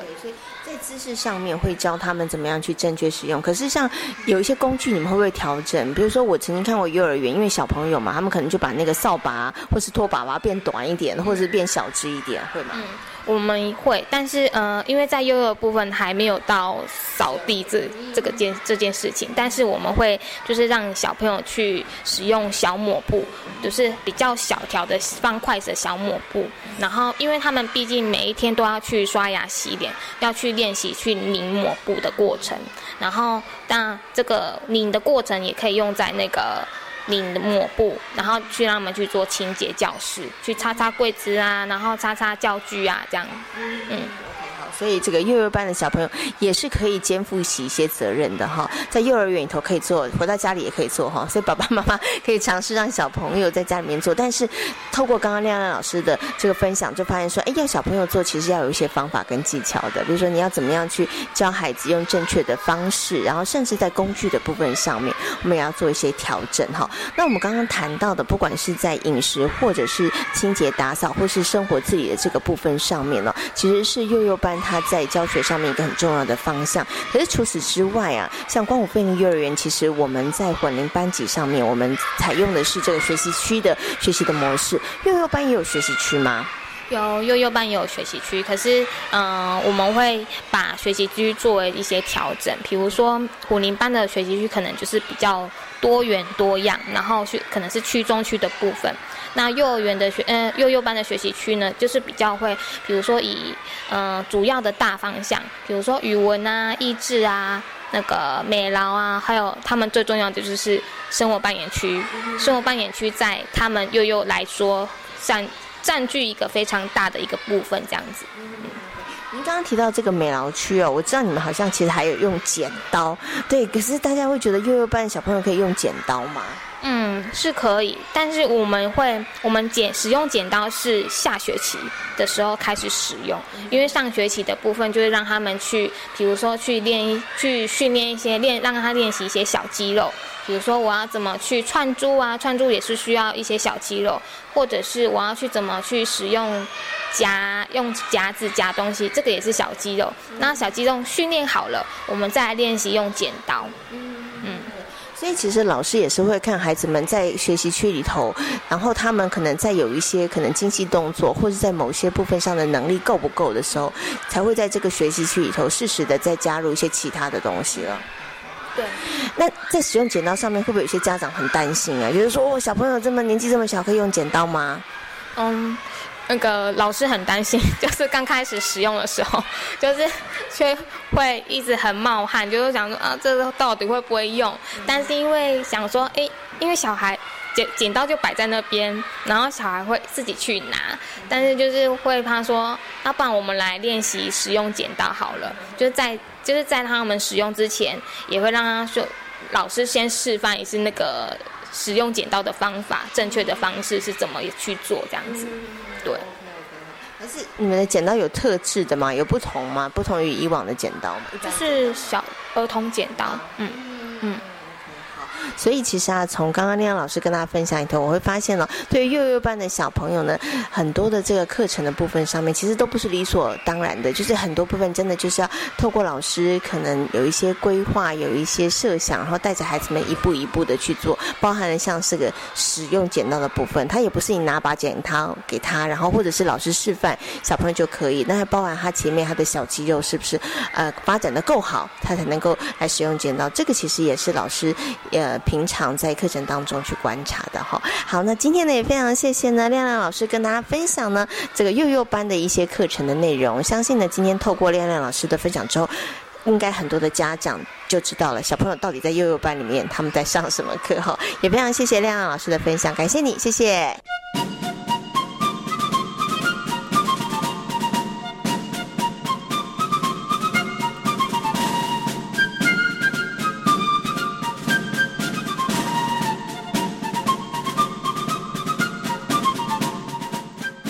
姿势上面会教他们怎么样去正确使用，可是像有一些工具，你们会不会调整？比如说我曾经看过幼儿园，因为小朋友嘛，他们可能就把那个扫把或是拖把把变短一点，或者是变小只一点，会吗？我们会，但是呃，因为在幼儿部分还没有到扫地这这个件这件事情，但是我们会就是让小朋友去使用小抹布，就是比较小条的方块的小抹布。然后，因为他们毕竟每一天都要去刷牙洗脸，要去练习去拧抹布的过程。然后，当这个拧的过程也可以用在那个。领抹布，然后去让他们去做清洁教室，去擦擦柜子啊，然后擦擦教具啊，这样，嗯。所以这个幼幼班的小朋友也是可以肩负起一些责任的哈，在幼儿园里头可以做，回到家里也可以做哈。所以爸爸妈妈可以尝试让小朋友在家里面做，但是透过刚刚亮亮老师的这个分享，就发现说，哎，要小朋友做，其实要有一些方法跟技巧的。比如说，你要怎么样去教孩子用正确的方式，然后甚至在工具的部分上面，我们也要做一些调整哈。那我们刚刚谈到的，不管是在饮食或者是清洁打扫，或是生活自理的这个部分上面呢，其实是幼幼班。他在教学上面一个很重要的方向，可是除此之外啊，像光武飞林幼儿园，其实我们在混龄班级上面，我们采用的是这个学习区的学习的模式。幼幼班也有学习区吗？有幼幼班也有学习区，可是嗯，我们会把学习区作为一些调整，比如说虎林班的学习区可能就是比较多元多样，然后去可能是区中区的部分。那幼儿园的学，嗯，幼幼班的学习区呢，就是比较会，比如说以，嗯，主要的大方向，比如说语文啊、益智啊、那个美劳啊，还有他们最重要的就是生活扮演区。生活扮演区在他们幼幼来说，占占据一个非常大的一个部分，这样子。您刚刚提到这个美劳区哦，我知道你们好像其实还有用剪刀，对，可是大家会觉得幼幼班小朋友可以用剪刀吗？嗯，是可以，但是我们会，我们剪使用剪刀是下学期的时候开始使用，因为上学期的部分就是让他们去，比如说去练，去训练一些练，让他练习一些小肌肉，比如说我要怎么去串珠啊，串珠也是需要一些小肌肉，或者是我要去怎么去使用夹，用夹子夹东西，这个也是小肌肉。那小肌肉训练好了，我们再来练习用剪刀。嗯所以其实老师也是会看孩子们在学习区里头，然后他们可能在有一些可能精细动作，或者在某些部分上的能力够不够的时候，才会在这个学习区里头适时的再加入一些其他的东西了。对。那在使用剪刀上面，会不会有些家长很担心啊？就是说，哦小朋友这么年纪这么小，可以用剪刀吗？嗯。那个老师很担心，就是刚开始使用的时候，就是却会一直很冒汗，就是想说啊，这个到底会不会用？但是因为想说，哎，因为小孩剪剪刀就摆在那边，然后小孩会自己去拿，但是就是会怕说，要不然我们来练习使用剪刀好了，就是在就是在他们使用之前，也会让他说，老师先示范一次那个使用剪刀的方法，正确的方式是怎么去做这样子。对，你们的剪刀有特制的吗？有不同吗？不同于以往的剪刀吗？就是小儿童剪刀，嗯嗯。所以其实啊，从刚刚亮老师跟大家分享里头，我会发现了，对于幼幼班的小朋友呢，很多的这个课程的部分上面，其实都不是理所当然的，就是很多部分真的就是要透过老师可能有一些规划，有一些设想，然后带着孩子们一步一步的去做，包含了像是个使用剪刀的部分，它也不是你拿把剪刀给他，然后或者是老师示范小朋友就可以，那还包含他前面他的小肌肉是不是呃发展的够好，他才能够来使用剪刀，这个其实也是老师呃。平常在课程当中去观察的哈，好，那今天呢也非常谢谢呢亮亮老师跟大家分享呢这个幼幼班的一些课程的内容。相信呢今天透过亮亮老师的分享之后，应该很多的家长就知道了小朋友到底在幼幼班里面他们在上什么课哈。也非常谢谢亮亮老师的分享，感谢你，谢谢。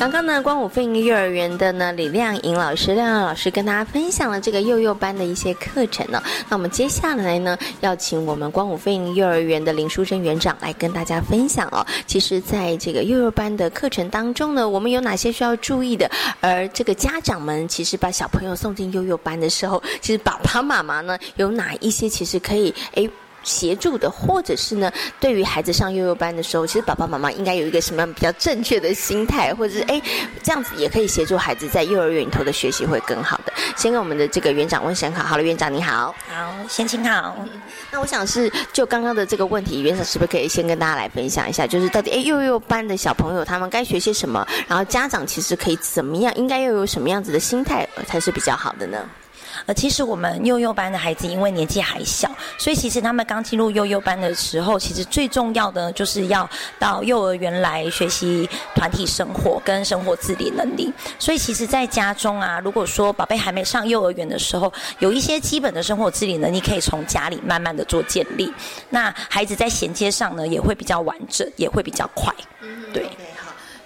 刚刚呢，光武飞鹰幼儿园的呢李亮颖老师，亮亮老师跟大家分享了这个幼幼班的一些课程呢。那我们接下来呢，要请我们光武飞鹰幼儿园的林淑珍园长来跟大家分享哦。其实，在这个幼幼班的课程当中呢，我们有哪些需要注意的？而这个家长们其实把小朋友送进幼幼班的时候，其实爸爸妈妈呢有哪一些其实可以诶。协助的，或者是呢，对于孩子上幼幼班的时候，其实爸爸妈妈应该有一个什么样比较正确的心态，或者是哎，这样子也可以协助孩子在幼儿园里头的学习会更好的。先跟我们的这个园长问声好，好了，园长你好，好，先请好。那我想是就刚刚的这个问题，园长是不是可以先跟大家来分享一下，就是到底哎幼幼班的小朋友他们该学些什么，然后家长其实可以怎么样，应该要有什么样子的心态才是比较好的呢？呃，其实我们幼幼班的孩子因为年纪还小，所以其实他们刚进入幼幼班的时候，其实最重要的就是要到幼儿园来学习团体生活跟生活自理能力。所以其实，在家中啊，如果说宝贝还没上幼儿园的时候，有一些基本的生活自理能力可以从家里慢慢的做建立，那孩子在衔接上呢也会比较完整，也会比较快。对。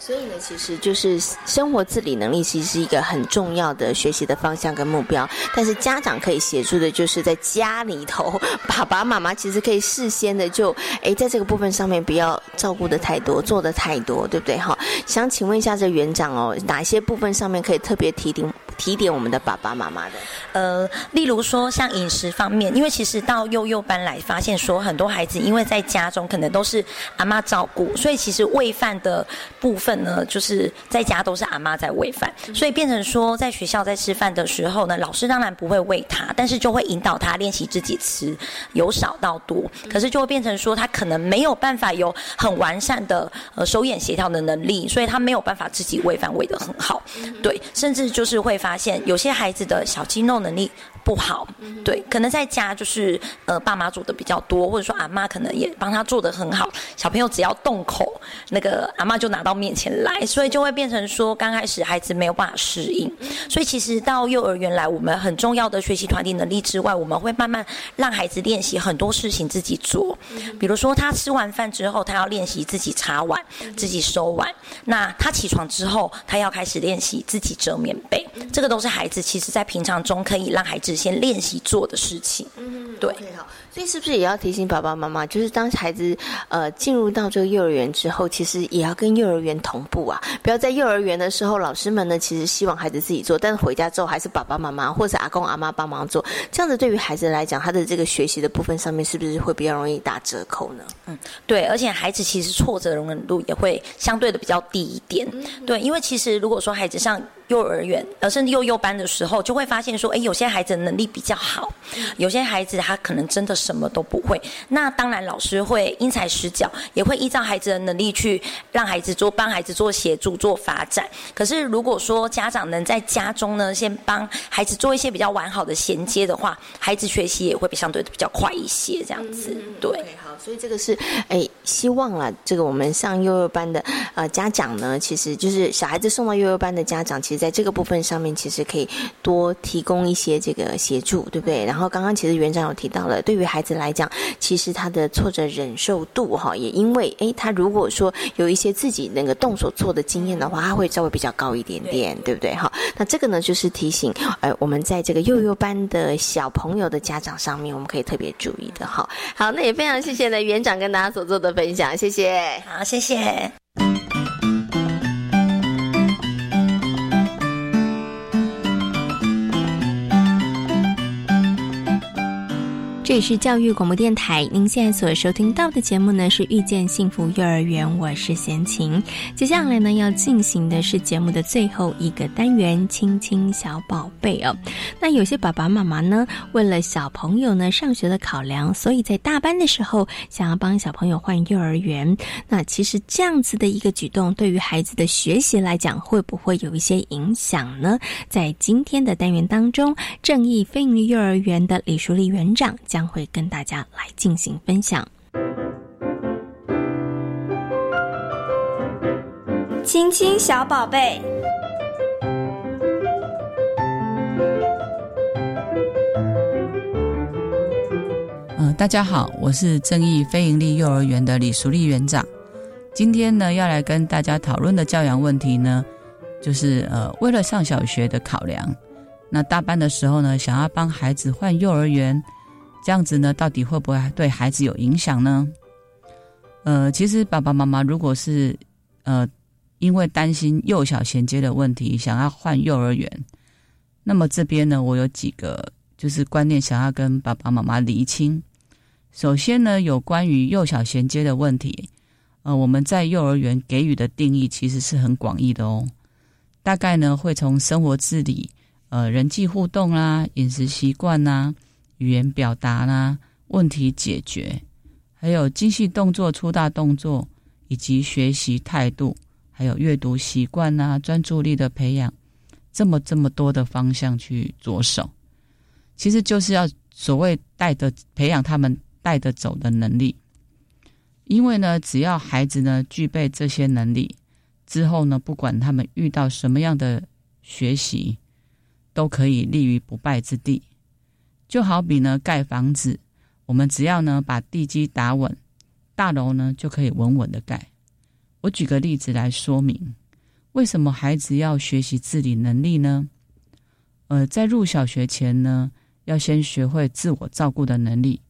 所以呢，其实就是生活自理能力，其实是一个很重要的学习的方向跟目标。但是家长可以协助的，就是在家里头，爸爸妈妈其实可以事先的就，哎，在这个部分上面不要照顾的太多，做的太多，对不对？哈，想请问一下这园长哦，哪些部分上面可以特别提点提点我们的爸爸妈妈的？呃，例如说像饮食方面，因为其实到幼幼班来发现说，很多孩子因为在家中可能都是阿妈照顾，所以其实喂饭的部分。呢，就是在家都是阿妈在喂饭，所以变成说在学校在吃饭的时候呢，老师当然不会喂他，但是就会引导他练习自己吃，由少到多。可是就会变成说他可能没有办法有很完善的呃手眼协调的能力，所以他没有办法自己喂饭喂得很好。对，甚至就是会发现有些孩子的小肌肉能力。不好，对，可能在家就是呃爸妈煮的比较多，或者说阿妈可能也帮他做的很好，小朋友只要动口，那个阿妈就拿到面前来，所以就会变成说刚开始孩子没有办法适应，所以其实到幼儿园来，我们很重要的学习团体能力之外，我们会慢慢让孩子练习很多事情自己做，比如说他吃完饭之后，他要练习自己擦碗、自己收碗，那他起床之后，他要开始练习自己折棉被，这个都是孩子其实在平常中可以让孩子。先练习做的事情，嗯，对，好，所以是不是也要提醒爸爸妈妈，就是当孩子呃进入到这个幼儿园之后，其实也要跟幼儿园同步啊，不要在幼儿园的时候，老师们呢其实希望孩子自己做，但是回家之后还是爸爸妈妈或者阿公阿妈帮忙做，这样子对于孩子来讲，他的这个学习的部分上面是不是会比较容易打折扣呢？嗯，对，而且孩子其实挫折容忍度也会相对的比较低一点，对，因为其实如果说孩子上。幼儿园，呃，甚至幼幼班的时候，就会发现说，哎，有些孩子能力比较好，有些孩子他可能真的什么都不会。那当然，老师会因材施教，也会依照孩子的能力去让孩子做，帮孩子做协助、做发展。可是，如果说家长能在家中呢，先帮孩子做一些比较完好的衔接的话，孩子学习也会比相对的比较快一些。这样子，对，好，所以这个是，哎，希望啊，这个我们上幼幼班的呃家长呢，其实就是小孩子送到幼幼班的家长，其实。在这个部分上面，其实可以多提供一些这个协助，对不对？然后刚刚其实园长有提到了，对于孩子来讲，其实他的挫折忍受度哈，也因为哎，他如果说有一些自己那个动手做的经验的话，他会稍微比较高一点点，对不对？哈，那这个呢，就是提醒呃，我们在这个幼幼班的小朋友的家长上面，我们可以特别注意的哈。好，那也非常谢谢呢园长跟大家所做的分享，谢谢。好，谢谢。这里是教育广播电台，您现在所收听到的节目呢是遇见幸福幼儿园，我是贤琴。接下来呢要进行的是节目的最后一个单元——亲亲小宝贝哦。那有些爸爸妈妈呢，为了小朋友呢上学的考量，所以在大班的时候想要帮小朋友换幼儿园。那其实这样子的一个举动，对于孩子的学习来讲，会不会有一些影响呢？在今天的单元当中，正义非营利幼儿园的李淑丽园长将。会跟大家来进行分享。亲亲小宝贝，嗯，大家好，我是正义非营利幼儿园的李淑丽园长。今天呢，要来跟大家讨论的教养问题呢，就是呃，为了上小学的考量，那大班的时候呢，想要帮孩子换幼儿园。这样子呢，到底会不会对孩子有影响呢？呃，其实爸爸妈妈如果是呃因为担心幼小衔接的问题，想要换幼儿园，那么这边呢，我有几个就是观念想要跟爸爸妈妈厘清。首先呢，有关于幼小衔接的问题，呃，我们在幼儿园给予的定义其实是很广义的哦。大概呢，会从生活自理、呃人际互动啦、饮食习惯啦。语言表达啦，问题解决，还有精细动作、粗大动作，以及学习态度，还有阅读习惯呐，专注力的培养，这么这么多的方向去着手。其实就是要所谓带的培养他们带得走的能力。因为呢，只要孩子呢具备这些能力之后呢，不管他们遇到什么样的学习，都可以立于不败之地。就好比呢盖房子，我们只要呢把地基打稳，大楼呢就可以稳稳的盖。我举个例子来说明，为什么孩子要学习自理能力呢？呃，在入小学前呢，要先学会自我照顾的能力，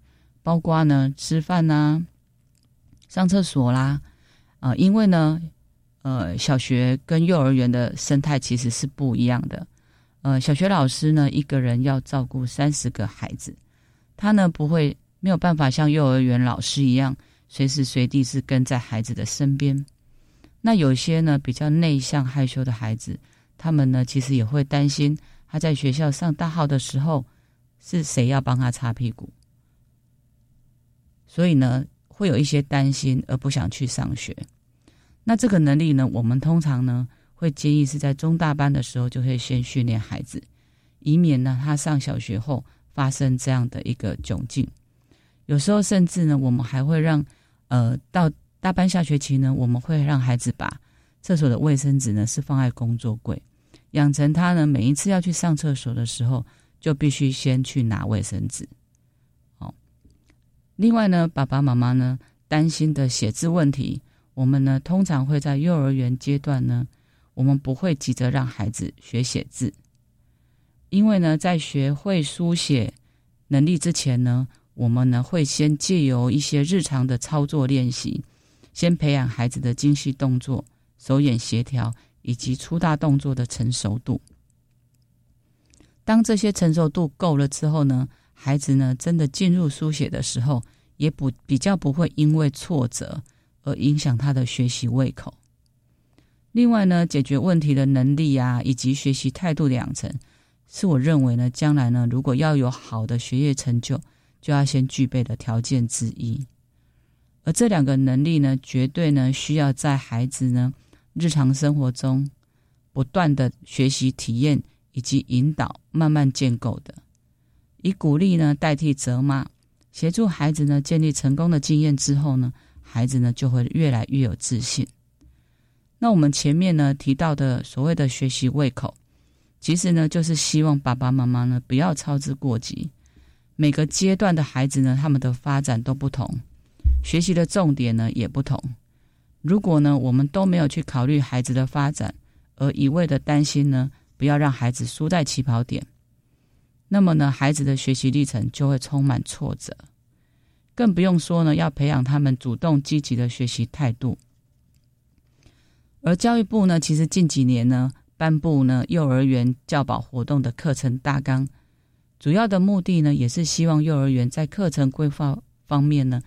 包括呢吃饭呐。上厕所啦，啊，因为呢，呃，小学跟幼儿园的生态其实是不一样的。呃，小学老师呢，一个人要照顾三十个孩子，他呢不会没有办法像幼儿园老师一样，随时随地是跟在孩子的身边。那有些呢比较内向害羞的孩子，他们呢其实也会担心他在学校上大号的时候，是谁要帮他擦屁股。所以呢。会有一些担心而不想去上学，那这个能力呢？我们通常呢会建议是在中大班的时候就会先训练孩子，以免呢他上小学后发生这样的一个窘境。有时候甚至呢，我们还会让呃到大班下学期呢，我们会让孩子把厕所的卫生纸呢是放在工作柜，养成他呢每一次要去上厕所的时候就必须先去拿卫生纸。另外呢，爸爸妈妈呢担心的写字问题，我们呢通常会在幼儿园阶段呢，我们不会急着让孩子学写字，因为呢在学会书写能力之前呢，我们呢会先借由一些日常的操作练习，先培养孩子的精细动作、手眼协调以及粗大动作的成熟度。当这些成熟度够了之后呢？孩子呢，真的进入书写的时候，也不比较不会因为挫折而影响他的学习胃口。另外呢，解决问题的能力啊，以及学习态度的养成，是我认为呢，将来呢，如果要有好的学业成就，就要先具备的条件之一。而这两个能力呢，绝对呢，需要在孩子呢日常生活中不断的学习、体验以及引导，慢慢建构的。以鼓励呢代替责骂，协助孩子呢建立成功的经验之后呢，孩子呢就会越来越有自信。那我们前面呢提到的所谓的学习胃口，其实呢就是希望爸爸妈妈呢不要操之过急。每个阶段的孩子呢，他们的发展都不同，学习的重点呢也不同。如果呢我们都没有去考虑孩子的发展，而一味的担心呢，不要让孩子输在起跑点。那么呢，孩子的学习历程就会充满挫折，更不用说呢，要培养他们主动积极的学习态度。而教育部呢，其实近几年呢，颁布呢幼儿园教保活动的课程大纲，主要的目的呢，也是希望幼儿园在课程规划方面呢，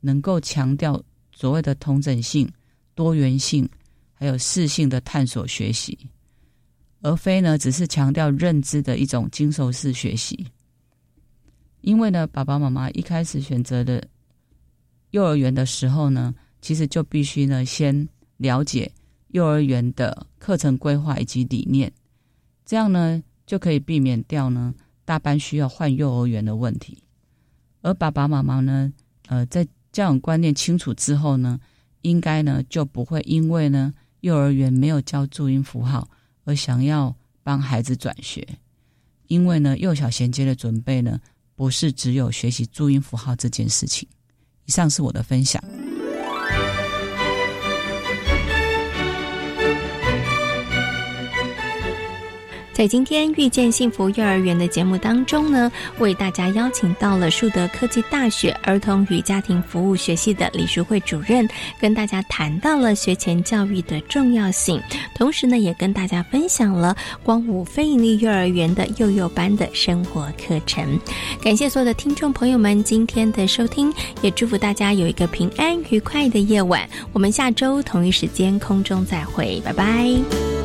能够强调所谓的同整性、多元性，还有适性的探索学习。而非呢，只是强调认知的一种经受式学习。因为呢，爸爸妈妈一开始选择的幼儿园的时候呢，其实就必须呢先了解幼儿园的课程规划以及理念，这样呢就可以避免掉呢大班需要换幼儿园的问题。而爸爸妈妈呢，呃，在教养观念清楚之后呢，应该呢就不会因为呢幼儿园没有教注音符号。而想要帮孩子转学，因为呢，幼小衔接的准备呢，不是只有学习注音符号这件事情。以上是我的分享。在今天遇见幸福幼儿园的节目当中呢，为大家邀请到了树德科技大学儿童与家庭服务学系的李淑慧主任，跟大家谈到了学前教育的重要性，同时呢，也跟大家分享了光武非营利幼儿园的幼幼班的生活课程。感谢所有的听众朋友们今天的收听，也祝福大家有一个平安愉快的夜晚。我们下周同一时间空中再会，拜拜。